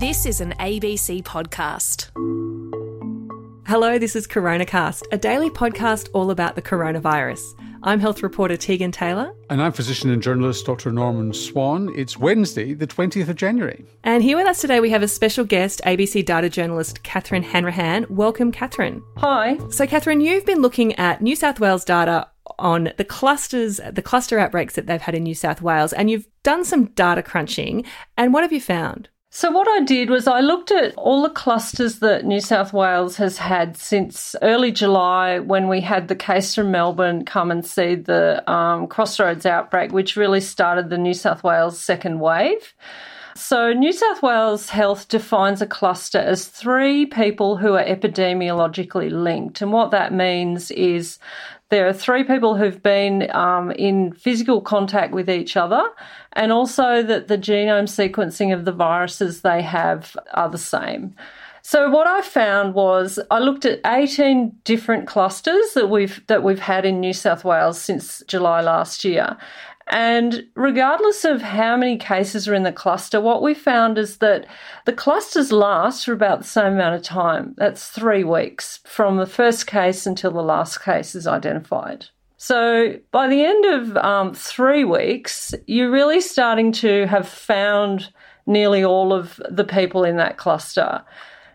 This is an ABC podcast. Hello, this is CoronaCast, a daily podcast all about the coronavirus. I'm health reporter Tegan Taylor. And I'm physician and journalist Dr. Norman Swan. It's Wednesday, the 20th of January. And here with us today, we have a special guest, ABC data journalist Catherine Hanrahan. Welcome, Catherine. Hi. So, Catherine, you've been looking at New South Wales data on the clusters, the cluster outbreaks that they've had in New South Wales, and you've done some data crunching. And what have you found? So, what I did was I looked at all the clusters that New South Wales has had since early July when we had the case from Melbourne come and see the um, Crossroads outbreak, which really started the New South Wales second wave. So, New South Wales Health defines a cluster as three people who are epidemiologically linked. And what that means is there are three people who've been um, in physical contact with each other, and also that the genome sequencing of the viruses they have are the same. So what I found was I looked at 18 different clusters that we've that we've had in New South Wales since July last year. And regardless of how many cases are in the cluster, what we found is that the clusters last for about the same amount of time. That's three weeks from the first case until the last case is identified. So by the end of um, three weeks, you're really starting to have found nearly all of the people in that cluster.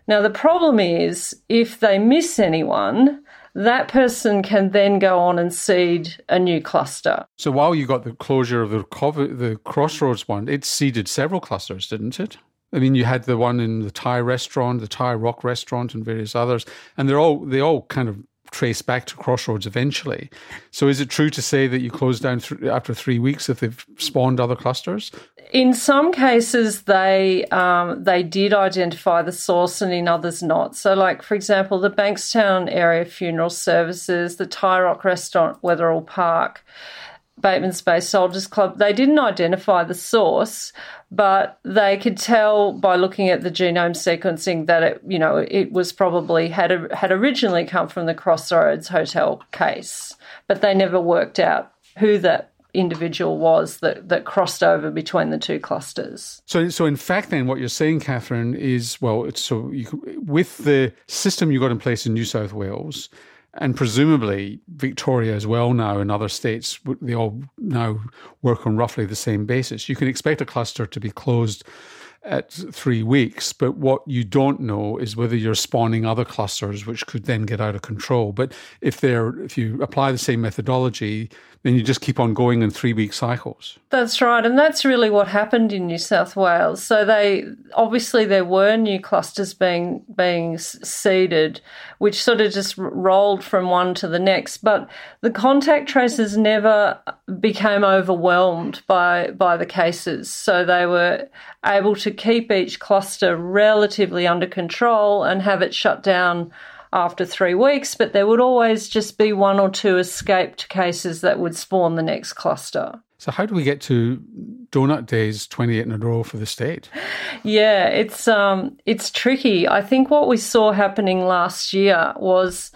Now, the problem is if they miss anyone, that person can then go on and seed a new cluster. So while you got the closure of the COVID, the Crossroads one, it seeded several clusters, didn't it? I mean, you had the one in the Thai restaurant, the Thai Rock restaurant, and various others, and they're all they all kind of trace back to Crossroads eventually. So is it true to say that you close down th- after three weeks if they've spawned other clusters? In some cases, they um, they did identify the source, and in others not. So, like for example, the Bankstown area funeral services, the Thai Rock restaurant, Wetherill Park. Bateman's Bay Soldiers Club, they didn't identify the source, but they could tell by looking at the genome sequencing that it, you know, it was probably had had originally come from the Crossroads Hotel case, but they never worked out who that individual was that, that crossed over between the two clusters. So, so in fact, then what you're saying, Catherine, is well, it's so you, with the system you got in place in New South Wales, and presumably Victoria as well now and other states, they all now work on roughly the same basis. You can expect a cluster to be closed at three weeks, but what you don't know is whether you're spawning other clusters which could then get out of control. But if they're if you apply the same methodology, then you just keep on going in three week cycles. That's right, and that's really what happened in New South Wales. So they obviously there were new clusters being being seeded, which sort of just rolled from one to the next. But the contact tracers never became overwhelmed by by the cases, so they were able to keep each cluster relatively under control and have it shut down after three weeks, but there would always just be one or two escaped cases that would spawn the next cluster. So, how do we get to donut days 28 in a row for the state? Yeah, it's um, it's tricky. I think what we saw happening last year was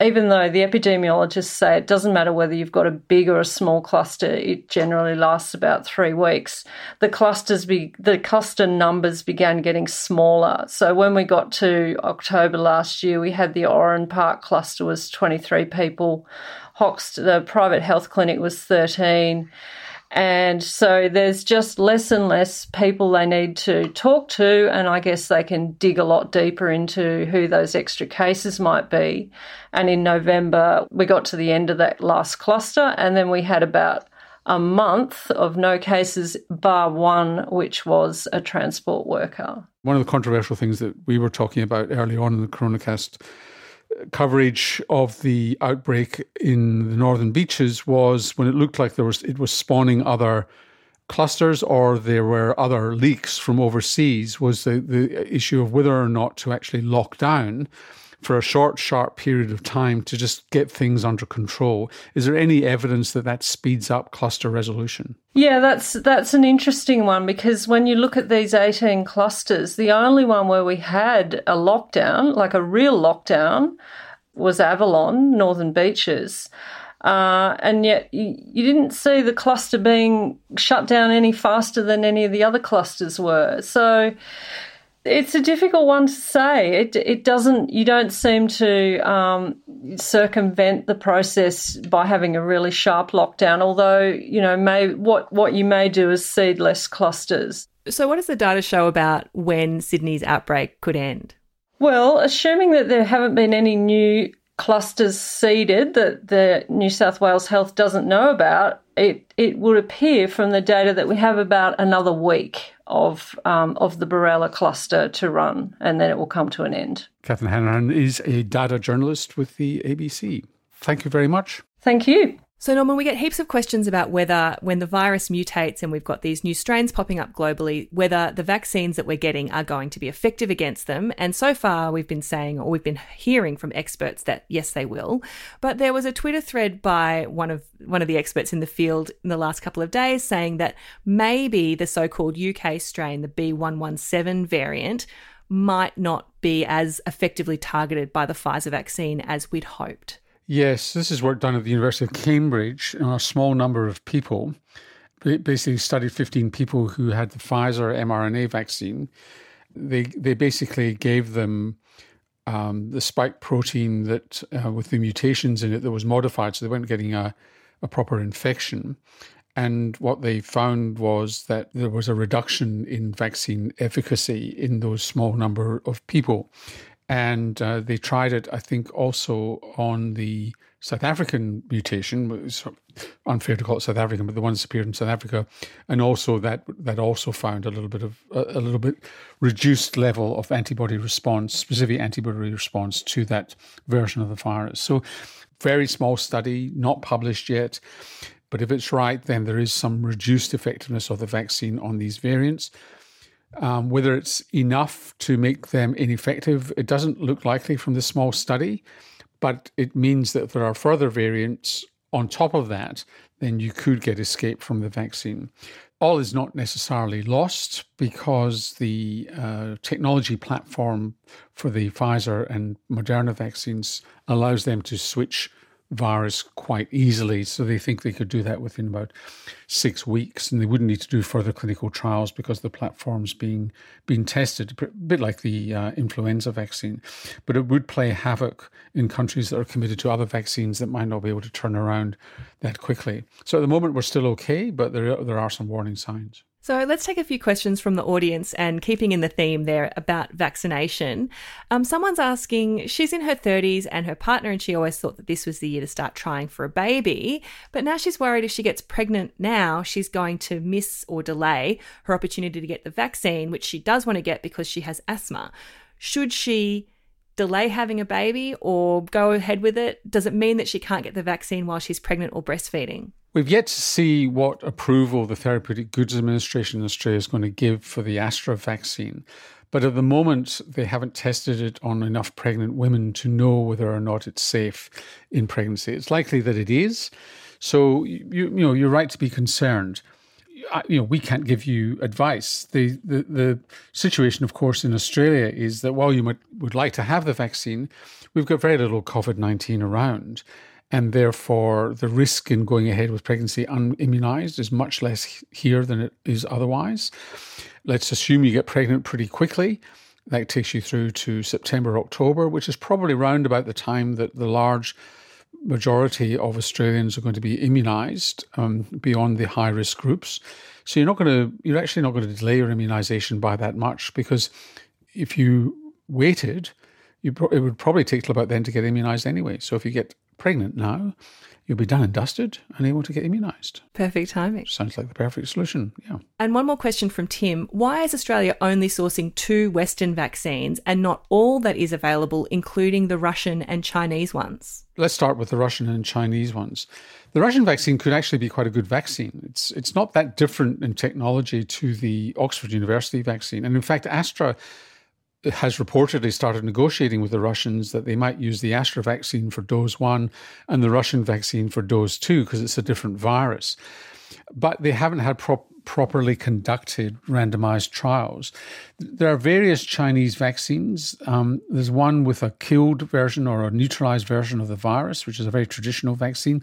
even though the epidemiologists say it doesn't matter whether you've got a big or a small cluster, it generally lasts about three weeks. The clusters, be, the cluster numbers began getting smaller. So when we got to October last year, we had the Oran Park cluster was 23 people. Hoxton, the private health clinic was 13. And so there's just less and less people they need to talk to, and I guess they can dig a lot deeper into who those extra cases might be. And in November, we got to the end of that last cluster, and then we had about a month of no cases, bar one, which was a transport worker. One of the controversial things that we were talking about early on in the Coronacast coverage of the outbreak in the northern beaches was when it looked like there was it was spawning other clusters or there were other leaks from overseas was the, the issue of whether or not to actually lock down for a short, sharp period of time to just get things under control. Is there any evidence that that speeds up cluster resolution? Yeah, that's that's an interesting one because when you look at these 18 clusters, the only one where we had a lockdown, like a real lockdown, was Avalon, Northern Beaches. Uh, and yet you, you, didn't see the cluster being shut down any faster than any of the other clusters were. So It's a difficult one to say. It it doesn't. You don't seem to um, circumvent the process by having a really sharp lockdown. Although you know, may what what you may do is seed less clusters. So, what does the data show about when Sydney's outbreak could end? Well, assuming that there haven't been any new clusters seeded that the New South Wales Health doesn't know about, it, it would appear from the data that we have about another week of um, of the Berala cluster to run, and then it will come to an end. Catherine Hanrahan is a data journalist with the ABC. Thank you very much. Thank you. So, Norman, we get heaps of questions about whether, when the virus mutates and we've got these new strains popping up globally, whether the vaccines that we're getting are going to be effective against them. And so far, we've been saying, or we've been hearing from experts that yes, they will. But there was a Twitter thread by one of one of the experts in the field in the last couple of days saying that maybe the so-called UK strain, the B117 variant, might not be as effectively targeted by the Pfizer vaccine as we'd hoped. Yes, this is work done at the University of Cambridge on a small number of people. Basically, studied 15 people who had the Pfizer mRNA vaccine. They they basically gave them um, the spike protein that uh, with the mutations in it that was modified, so they weren't getting a, a proper infection. And what they found was that there was a reduction in vaccine efficacy in those small number of people and uh, they tried it, I think, also on the South African mutation. It's unfair to call it South African, but the one that appeared in South Africa, and also that that also found a little bit of a, a little bit reduced level of antibody response, specific antibody response to that version of the virus. So, very small study, not published yet. But if it's right, then there is some reduced effectiveness of the vaccine on these variants. Um, whether it's enough to make them ineffective, it doesn't look likely from this small study, but it means that there are further variants on top of that, then you could get escape from the vaccine. All is not necessarily lost because the uh, technology platform for the Pfizer and Moderna vaccines allows them to switch virus quite easily. So they think they could do that within about six weeks, and they wouldn't need to do further clinical trials because the platform's being being tested, a bit like the uh, influenza vaccine. But it would play havoc in countries that are committed to other vaccines that might not be able to turn around that quickly. So at the moment, we're still okay, but there there are some warning signs. So let's take a few questions from the audience and keeping in the theme there about vaccination. Um, someone's asking, she's in her 30s and her partner and she always thought that this was the year to start trying for a baby. But now she's worried if she gets pregnant now, she's going to miss or delay her opportunity to get the vaccine, which she does want to get because she has asthma. Should she delay having a baby or go ahead with it? Does it mean that she can't get the vaccine while she's pregnant or breastfeeding? We've yet to see what approval the Therapeutic Goods Administration in Australia is going to give for the Astra vaccine. But at the moment, they haven't tested it on enough pregnant women to know whether or not it's safe in pregnancy. It's likely that it is. So you, you know you're right to be concerned. You know we can't give you advice. The, the the situation, of course, in Australia is that while you might, would like to have the vaccine, we've got very little COVID nineteen around, and therefore the risk in going ahead with pregnancy unimmunized is much less here than it is otherwise. Let's assume you get pregnant pretty quickly. That takes you through to September, October, which is probably around about the time that the large majority of Australians are going to be immunized um, beyond the high risk groups. So you're not going to, you're actually not going to delay your immunization by that much because if you waited, you pro- it would probably take till about then to get immunized anyway. So if you get pregnant now, you'll be done and dusted and able to get immunised. Perfect timing. Sounds like the perfect solution, yeah. And one more question from Tim. Why is Australia only sourcing two Western vaccines and not all that is available, including the Russian and Chinese ones? Let's start with the Russian and Chinese ones. The Russian vaccine could actually be quite a good vaccine. It's, it's not that different in technology to the Oxford University vaccine. And in fact, Astra has reportedly started negotiating with the Russians that they might use the Astra vaccine for dose one and the Russian vaccine for dose two because it's a different virus. But they haven't had pro- properly conducted randomized trials. There are various Chinese vaccines. Um, there's one with a killed version or a neutralized version of the virus, which is a very traditional vaccine,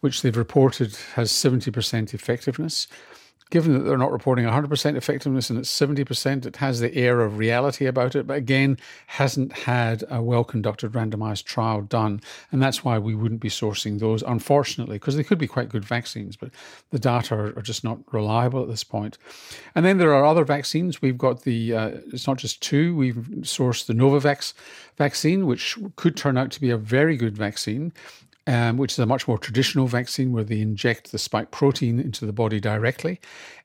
which they've reported has 70% effectiveness. Given that they're not reporting 100% effectiveness and it's 70%, it has the air of reality about it, but again, hasn't had a well conducted randomized trial done. And that's why we wouldn't be sourcing those, unfortunately, because they could be quite good vaccines, but the data are, just not reliable at this point. And then there are other vaccines. We've got the, uh, it's not just two, we've sourced the Novavax vaccine, which could turn out to be a very good vaccine um, which is a much more traditional vaccine where they inject the spike protein into the body directly.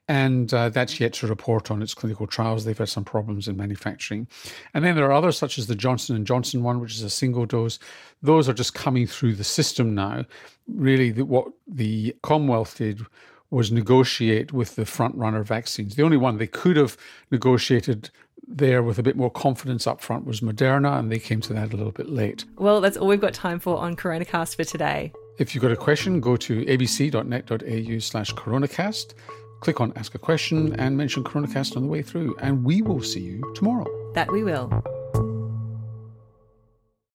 And uh, that's yet to report on its clinical trials. They've had some problems in manufacturing. And then there are others, such as the Johnson & Johnson one, which is a single dose. Those are just coming through the system now. Really, the, what the Commonwealth did was negotiate with the front runner vaccines. The only one they could have negotiated there with a bit more confidence up front was Moderna, and they came to that a little bit late. Well, that's all we've got time for on CoronaCast for today. If you've got a question, go to abc.net.au slash coronacast, click on Ask a Question, and mention CoronaCast on the way through, and we will see you tomorrow. That we will.